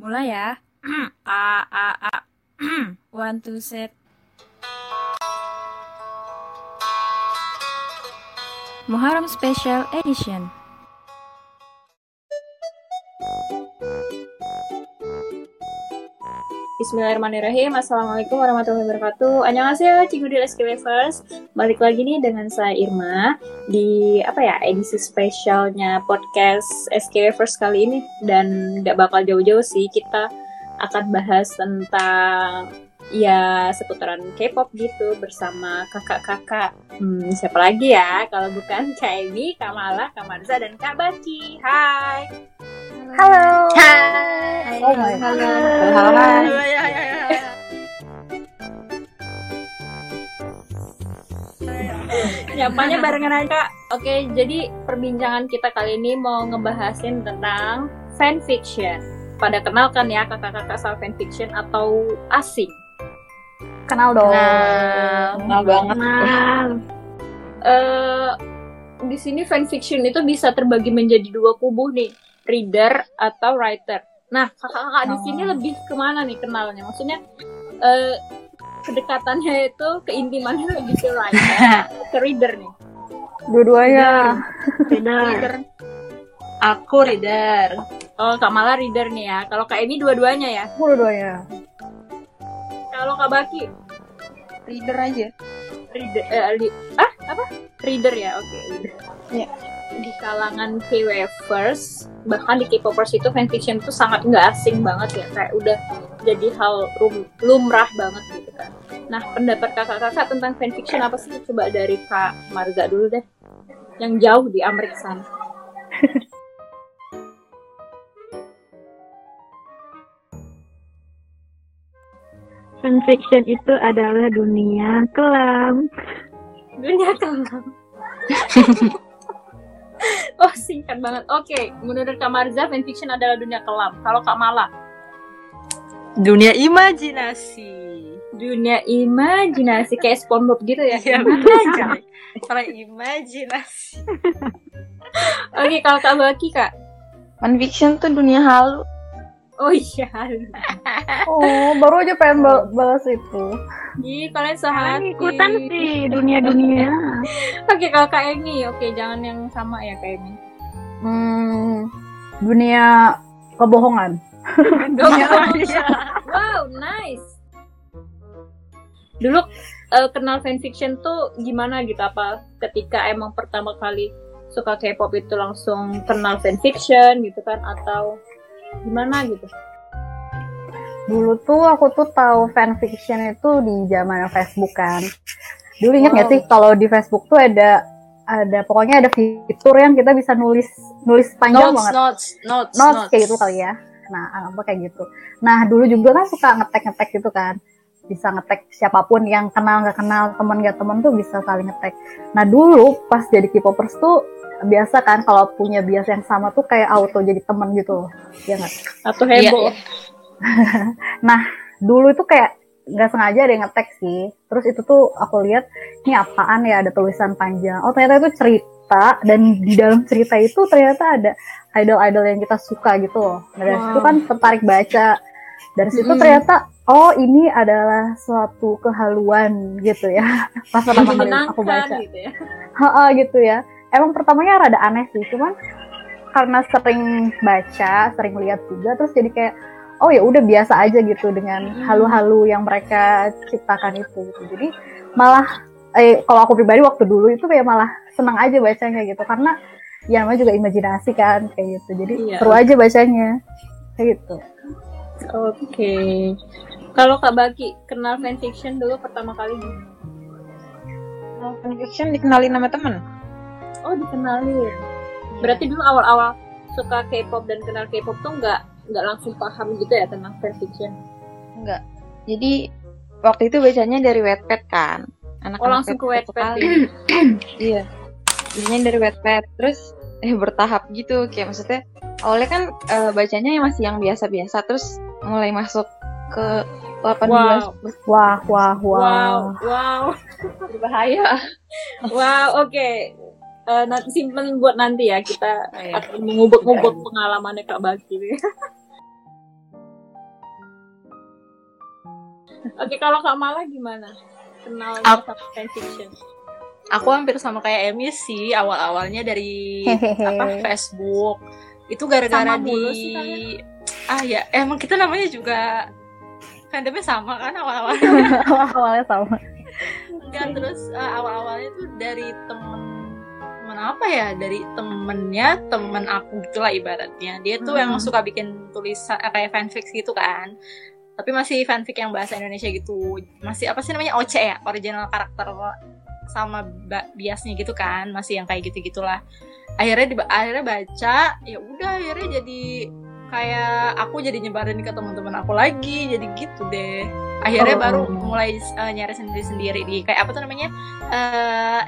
Mulai ya. A a a. One two set. Muharram Special Edition. Bismillahirrahmanirrahim. Assalamualaikum warahmatullahi wabarakatuh. Annyeonghaseyo Cingudil SK Lovers. Balik lagi nih dengan saya Irma Di apa ya edisi spesialnya podcast SK Lovers kali ini. Dan gak bakal jauh-jauh sih Kita akan bahas tentang Ya seputaran K-pop gitu Bersama kakak-kakak. Hmm, Siapa lagi ya? Kalau bukan Kak Emi, Kak Mala, dan Kak Baki. Hai Halo. Hai Oh my Halo Halo, hai. Nyapanya barengan aja. Oke, jadi perbincangan kita kali ini mau ngebahasin tentang fanfiction. Pada kenal kan ya kakak-kakak soal fanfiction atau asing? Kenal dong. Kenal banget. Eh, di sini fanfiction itu bisa terbagi menjadi dua kubu nih, reader atau writer. Nah, kakak-kakak di sini Oh. lebih ke mana nih kenalnya? Maksudnya eh, kedekatannya itu keintimannya lebih ke writer, ke reader nih. Dua-duanya. Reader. Aku reader. Oh, Kak Mala reader nih ya. Kalau Kak Emi dua-duanya ya. Dua-duanya. Kalau Kak Baki Reader aja. reader eh, li- ah apa? Reader ya. Oke, reader. Iya. Di kalangan K-wavers, bahkan di K-popers itu fanfiction itu sangat nggak asing banget ya. Kayak udah jadi hal lumrah banget gitu kan. Nah, pendapat kakak-kakak tentang fanfiction apa sih? Coba dari Kak Marza dulu deh. Yang jauh di Amerika sana. Fanfiction itu adalah dunia kelam. Dunia kelam. oh singkat banget. Oke, menurut Kak Marza, fanfiction adalah dunia kelam. Kalau Kak Mala, Dunia imajinasi. dunia imajinasi kayak SpongeBob gitu ya. Iya betul. Kalau imajinasi. Oke, kalau Kak Baki Kak. Fanfiction tuh dunia halu. Oh iya. Oh, baru aja pengen ba- balas itu. Ih, kalian sehati. ikutan sih dunia-dunia. Oke, kalau Kak Emi, oke jangan yang sama ya Kak Emi. Hmm, dunia kebohongan. wow, nice. Dulu eh, kenal fanfiction tuh gimana gitu apa ketika emang pertama kali suka K-pop itu langsung kenal fanfiction gitu kan atau gimana gitu? Dulu tuh aku tuh tahu fanfiction itu di zaman Facebook kan. Dulu inget nggak Wow. sih kalau di Facebook tuh ada ada pokoknya ada fitur yang kita bisa nulis nulis panjang Notes, banget. notes, notes, notes kayak gitu kali ya. Nah, apa kayak gitu. Nah, dulu juga kan suka ngetek-ngetek gitu kan. Bisa ngetek siapa pun yang kenal nggak kenal, teman nggak teman tuh bisa saling ngetek. Nah, dulu pas jadi K-popers tuh biasa kan kalau punya bias yang sama tuh kayak auto jadi temen gitu. Ya nggak? Atau Iya, heboh? iya. Dulu itu kayak nggak sengaja ada yang ngetek sih. Terus itu tuh aku lihat ini apaan ya ada tulisan panjang. Oh, ternyata itu cerita dan di dalam cerita itu ternyata ada idol-idol yang kita suka gitu loh. Nah, dari Wow. situ kan tertarik baca. Dari situ Mm-mm. ternyata oh ini adalah suatu kehaluan gitu ya. Pas pertama kali aku baca. Gitu ya. Ha gitu ya. Emang pertamanya rada aneh sih, cuman karena sering baca, sering lihat juga terus jadi kayak oh ya udah biasa aja gitu dengan Hmm. halu-halu yang mereka ciptakan itu gitu. Jadi malah eh kalau aku pribadi waktu dulu itu kayak malah senang aja bacanya gitu karena ya namanya juga imajinasi kan kayak gitu. Jadi Iya. seru aja bacanya. Kayak gitu. Oke. Kalau Kak Baki kenal fanfiction dulu pertama kali fanfiction dikenalin sama temen. Oh dikenalin. Berarti dulu awal-awal suka K-pop dan kenal K-pop tuh nggak nggak langsung paham gitu ya tentang fanfiction. Enggak. Jadi waktu itu bacanya dari Wattpad kan. Anak Oh langsung ke Wattpad ya? Iya. Bacanya dari Wattpad. Terus eh bertahap gitu kayak maksudnya awalnya kan eh, bacanya yang masih yang biasa-biasa terus mulai masuk ke 18 Wow. Wah, wah, wah. Wow, wow, berbahaya. wow. Oke. Eh, nanti simpen buat nanti ya kita Iya. akan mengubek-ubek pengalamannya Kak Baki. Oke, kalau Kak Mala gimana? Aku- sama fanfiction. Aku hampir sama kayak Emi sih awal-awalnya dari apa Facebook. Itu gara-gara Sama di sih ah ya emang kita namanya juga fandomnya sama kan awal-awal. Awalnya sama. Enggak terus eh, awal-awalnya tuh dari temen apa ya dari temennya temen aku gitulah ibaratnya. Dia tuh yang Hmm. suka bikin tulisan eh, kayak fanfic gitu kan. Tapi masih fanfic yang bahasa Indonesia gitu. Masih apa sih namanya? OC ya original karakter sama biasnya gitu kan. Masih yang kayak gitu gitulah akhirnya di akhirnya baca ya udah akhirnya jadi kayak aku jadi nyebarin ke teman-teman aku lagi. Jadi gitu deh. Akhirnya Oh. baru mulai uh, nyari sendiri-sendiri di kayak apa tuh namanya? Uh,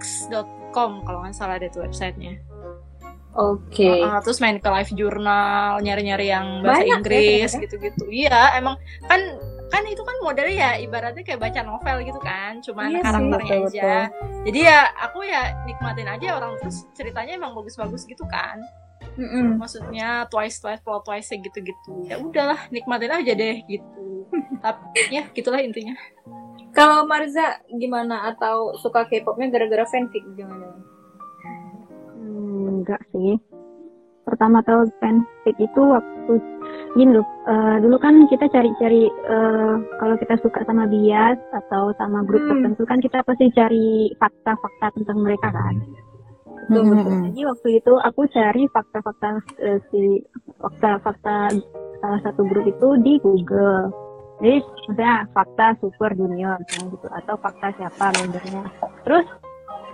asianfanfics.com kalau nggak salah ada tuh websitenya. Oke. Uh, uh, terus main ke live journal nyari-nyari yang bahasa Banyak ya Inggris gitu-gitu. Iya emang kan kan itu kan modelnya ya ibaratnya kayak baca novel gitu kan cuman Iya sih, karakternya betul, aja. jadi ya aku ya nikmatin aja orang terus ceritanya emang bagus-bagus gitu kan. Mm-mm. maksudnya twice twice plot twice gitu-gitu. Ya udahlah nikmatin aja deh gitu. Tapi ya gitulah intinya Kalau Marza gimana atau suka K-popnya gara-gara fanfic gimana? Hmm, enggak sih. Pertama tahu fanfic itu waktu gini loh. eh, dulu kan kita cari-cari eh, kalau kita suka sama bias atau sama grup Hmm. tertentu kan kita pasti cari fakta-fakta tentang mereka kan. Betul, Hmm, betul. Jadi waktu itu aku cari fakta-fakta eh, si fakta-fakta salah satu grup itu di Google. Jadi misalnya fakta super junior misalnya gitu atau fakta siapa membernya. Terus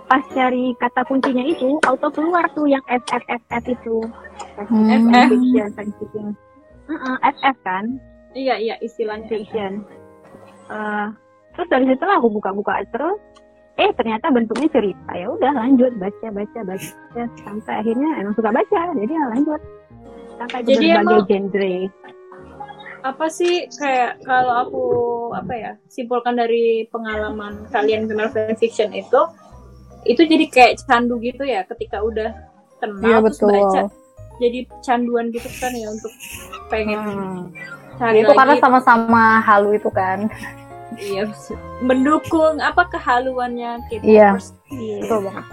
pas cari kata kuncinya itu auto keluar tuh yang FFFF itu. Hmm. FF fiction, fanfiction. Heeh, FF kan, Iya, iya istilahnya. fiction. Eh, terus dari situ lah aku buka-buka terus eh ternyata bentuknya cerita ya udah lanjut baca baca baca sampai akhirnya emang suka baca jadi ya lanjut sampai Jadi berbagai emang- genre Apa sih kayak kalau aku apa ya simpulkan dari pengalaman kalian kenal fanfiction itu itu jadi kayak candu gitu ya ketika udah kenal Iya terus betul. baca jadi canduan gitu kan ya untuk pengen Hmm. cari Itu karena lagi. sama-sama halu itu kan. iya mendukung apa kehaluannya K-popers. Iya. Iya. Betul banget.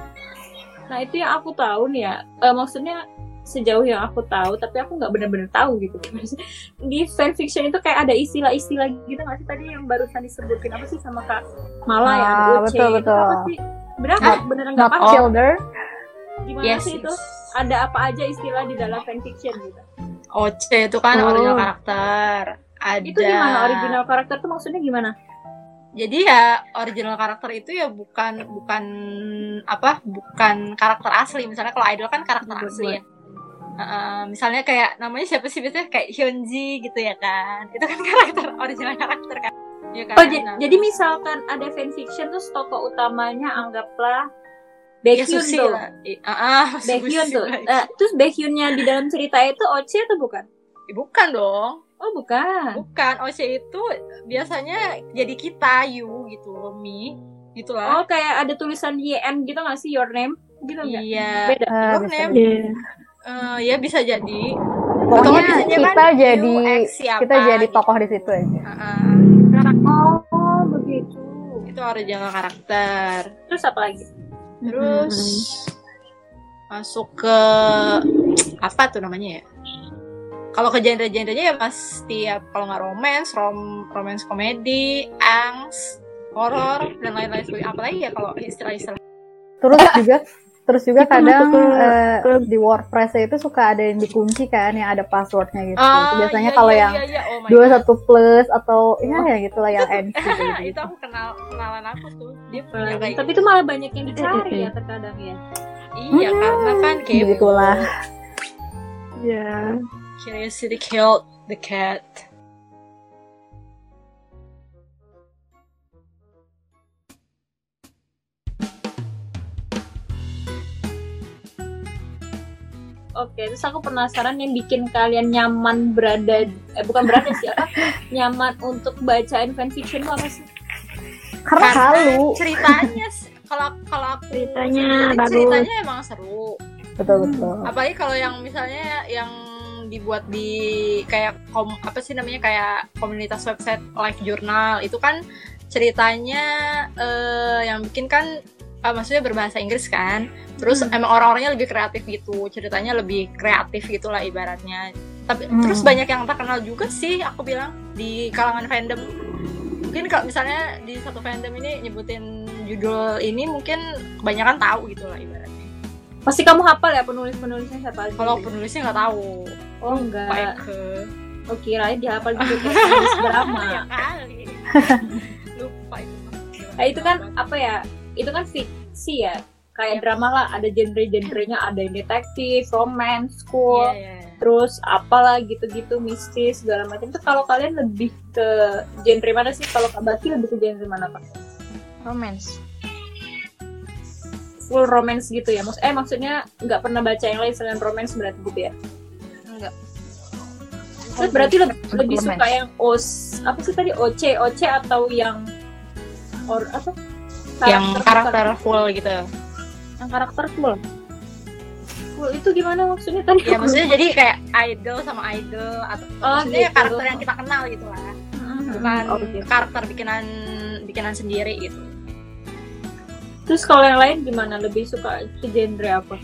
Nah itu yang aku tahu nih ya. Eh, maksudnya sejauh yang aku tahu, tapi aku nggak benar-benar tahu gitu. Di fanfiction itu kayak ada istilah-istilah gitu nggak sih tadi yang barusan disebutin apa sih sama kak Mala ya? Ah, betul, itu betul. Apa sih? Bener nggak? Beneran nggak Not paham? childer. Gimana yes, sih itu? yes. Ada apa aja istilah di dalam fanfiction gitu? OC itu kan Oh. original karakter ada Itu gimana original karakter tuh maksudnya gimana? jadi ya original karakter itu ya bukan bukan apa bukan karakter asli misalnya kalau idol kan karakter Dibuat-buat. asli ya Heeh, misalnya kayak namanya siapa sih biasanya kayak Hyunji gitu ya kan itu kan karakter original karakter kan ya kan Oh, Nah, jadi misalkan ada fanfiction terus tokoh utamanya anggaplah ya Baekhyun Susi tuh. ah, ah, Baekhyun tuh. Eh, terus Baekhyunnya di dalam cerita itu Oce atau bukan? Eh, bukan dong Oh bukan. bukan OC itu biasanya jadi kita you gitu mi gitulah Oh kayak ada tulisan YN gitu nggak sih your name? Gitu nggak? iya Beda. Ah, Your name, Iya. Eh, ya bisa jadi Pokoknya kita kan jadi kita jadi gitu. tokoh di situ aja. Heeh. Oh begitu. itu original karakter Terus apa lagi? terus masuk ke apa tuh namanya ya kalau ke genre-genrenya ya pasti ya kalau nggak romance rom romance komedi angst horor dan lain-lain sebagainya apalagi ya kalau istilah-istilah Terus juga terus juga Kita kadang ke- eh, ke- di WordPress itu suka ada yang dikunci kan yang ada passwordnya gitu. Ah, Biasanya iya, kalau iya, yang iya, iya. Oh dua satu plus atau ya ya gitulah yang NC gitu. itu aku kenal kenalan aku tuh dia punya kayak Tapi itu malah banyak yang dicari ya terkadang ya. iya karena kan kayak Begitulah. Iya. curiosity killed the cat Oke, terus aku penasaran yang bikin kalian nyaman berada eh bukan berada sih apa? nyaman untuk bacain fanfiction itu apa sih? Karena halu. ceritanya sih, kalau kalau aku Ceritanya bagus. ceritanya emang seru Betul betul. apalagi kalau yang misalnya yang dibuat di kayak kom apa sih namanya kayak komunitas website live journal itu kan ceritanya eh, yang bikin kan eh, maksudnya berbahasa Inggris kan terus emang orang-orangnya lebih kreatif gitu ceritanya lebih kreatif gitulah ibaratnya tapi Hmm. terus banyak yang terkenal juga sih aku bilang di kalangan fandom mungkin kalau misalnya di satu fandom ini nyebutin judul ini mungkin kebanyakan tahu gitu lah ibaratnya Pasti kamu hafal ya penulis-penulisnya siapa aja? kalau penulisnya nggak tahu oh enggak. Eke Oh kirain dihafal gitu kayak penulis drama. ya kali lupa itu. Nah, itu kan apa ya? Itu kan fiksi ya. Kayak drama lah, ada genre-genrenya, ada yang detektif, romance, school, Iya, iya. terus apalah gitu-gitu mistis segala macam. Itu kalau kalian lebih ke genre mana sih? Kalau Kak Baki lebih ke genre mana Pak? romance Full romance gitu ya? Maksud eh maksudnya nggak pernah baca yang lain selain romance berarti gitu ya? enggak Terus berarti lebih, lebih suka yang os apa sih tadi OC OC atau yang or apa? Yang karakter full gitu yang karakter full. Full itu gimana maksudnya tadi? ya maksudnya jadi kayak idol sama idol atau Oh, maksudnya gitu. karakter yang kita kenal gitu lah bukan Oh, gitu. karakter bikinan bikinan sendiri gitu Terus kalau yang lain gimana? Lebih suka ke genre apa?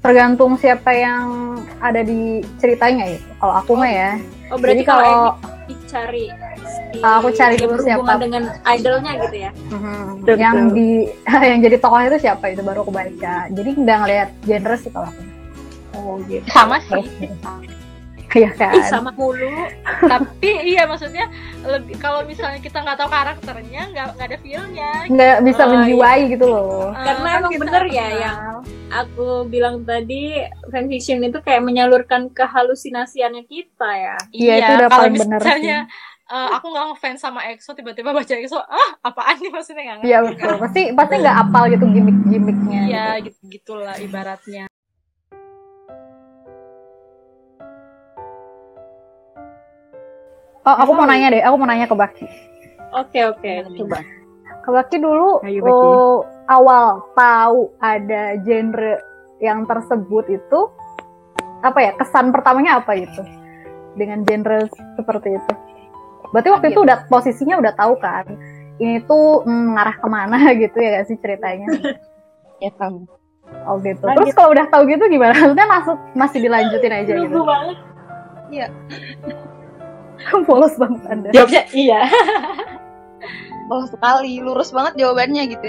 tergantung siapa yang ada di ceritanya ya kalau aku mah ya Oh berarti Jadi kalau- kalau ini dicari si- Aku cari dulu siapa. dengan idolnya gitu ya? Betul, yang di yang jadi tokoh itu siapa itu baru aku baca jadi nggak ngeliat genre sih kalau aku Oh gitu. sama sih Iya kan Ih sama mulu. tapi iya maksudnya lebih kalau misalnya kita nggak tahu karakternya nggak nggak ada feelnya nggak bisa Oh, menjiwai gitu loh Eh, Karena kan emang kita bener ya kenal. yang aku bilang tadi fanfiction itu kayak menyalurkan kehalusinasiannya kita ya. Iya, itu udah kalau paling bener misalnya eh, aku nggak ngefans sama EXO tiba-tiba baca EXO ah apaan nih maksudnya nggak ngerti Iya betul pasti pasti nggak apal gitu gimmick-gimmicknya Iya gitu. gitu gitulah ibaratnya oh aku mau nanya deh aku mau nanya ke Baki Oke oke. Coba. ke Baki dulu Ayo, Baki. oh, awal tahu ada genre yang tersebut itu apa ya kesan pertamanya apa itu dengan genre seperti itu berarti waktu itu udah posisinya udah tahu kan ini tuh mm, ngarah ke mana gitu ya gak sih ceritanya? Ya tahu. Oh gitu. Lanjut. terus kalau udah tahu gitu gimana? Maksudnya masuk masih dilanjutin aja gitu? Lugu banget. polos banget anda. Jawabnya iya. Bolos sekali lurus banget jawabannya gitu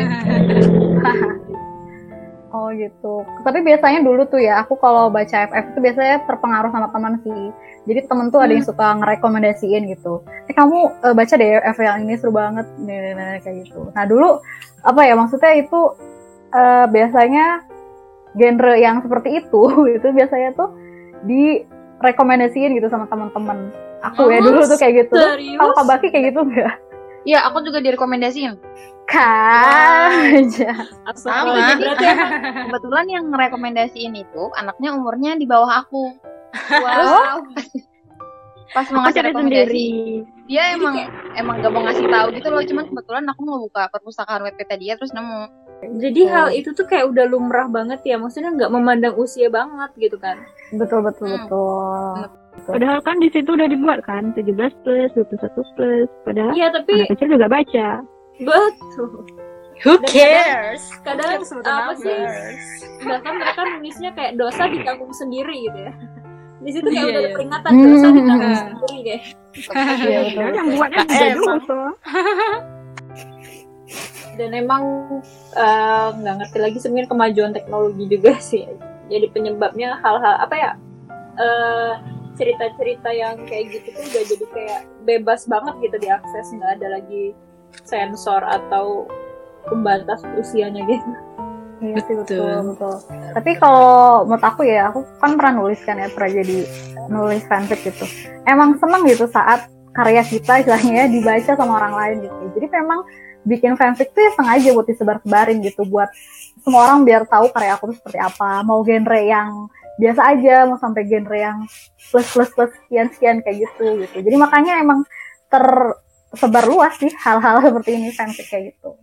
Oh gitu. Tapi biasanya dulu tuh ya, aku kalau baca FF itu biasanya terpengaruh sama teman sih. Jadi temen tuh ada yang suka ngerekomendasiin gitu. Eh kamu eh, baca deh FF yang ini seru banget, nih, nih, nih, kayak gitu. Nah dulu apa ya maksudnya itu eh, biasanya genre yang seperti itu itu biasanya tuh direkomendasiin gitu sama teman-teman. Aku ya Oh, dulu tuh kayak gitu. serius? Kalau Kak Baki kayak gitu enggak? Iya, aku juga direkomendasiin. Kan aja. Sama. Sama. Berarti emang Kebetulan yang ngerekomendasiin itu anaknya umurnya di bawah aku. wow. Pas mau ngasih cari rekomendasi, sendiri. dia emang emang gak mau ngasih tahu gitu loh. Cuman kebetulan aku mau buka perpustakaan Wikipedia terus nemu. Jadi hal itu tuh kayak udah lumrah banget ya. Maksudnya nggak memandang usia banget gitu kan. Betul betul Hmm. betul. Padahal kan di situ udah dibuat kan 17 plus, 21 plus. Padahal Iya tapi anak kecil juga baca. betul. who Dan cares Kadang Who cares apa sih? Bahkan mereka nulisnya kayak dosa ditanggung sendiri gitu ya. Di situ kayak Iya, udah ada iya. peringatan dosa Hmm. ditanggung Hmm. sendiri kayak. Iya. Padahal yang buatnya Nah, juga dosa. Dan emang eh, nggak ngerti lagi sebenarnya kemajuan teknologi juga sih. Jadi penyebabnya hal-hal apa ya? eh, cerita-cerita yang kayak gitu tuh udah jadi kayak bebas banget gitu diakses nggak ada lagi sensor atau pembatas usianya gitu. Iya sih betul, Betul. betul. Tapi kalau menurut aku ya, aku kan pernah nulis kan ya, pernah jadi nulis fanfic gitu. Emang seneng gitu saat karya kita istilahnya ya, dibaca sama orang lain gitu. Jadi memang bikin fanfic tuh ya sengaja buat disebar-sebarin gitu, buat semua orang biar tahu karya aku tuh seperti apa. Mau genre yang biasa aja, mau sampai genre yang plus plus plus sekian sekian kayak gitu gitu. Jadi makanya emang tersebar luas sih hal-hal seperti ini fanfic kayak gitu.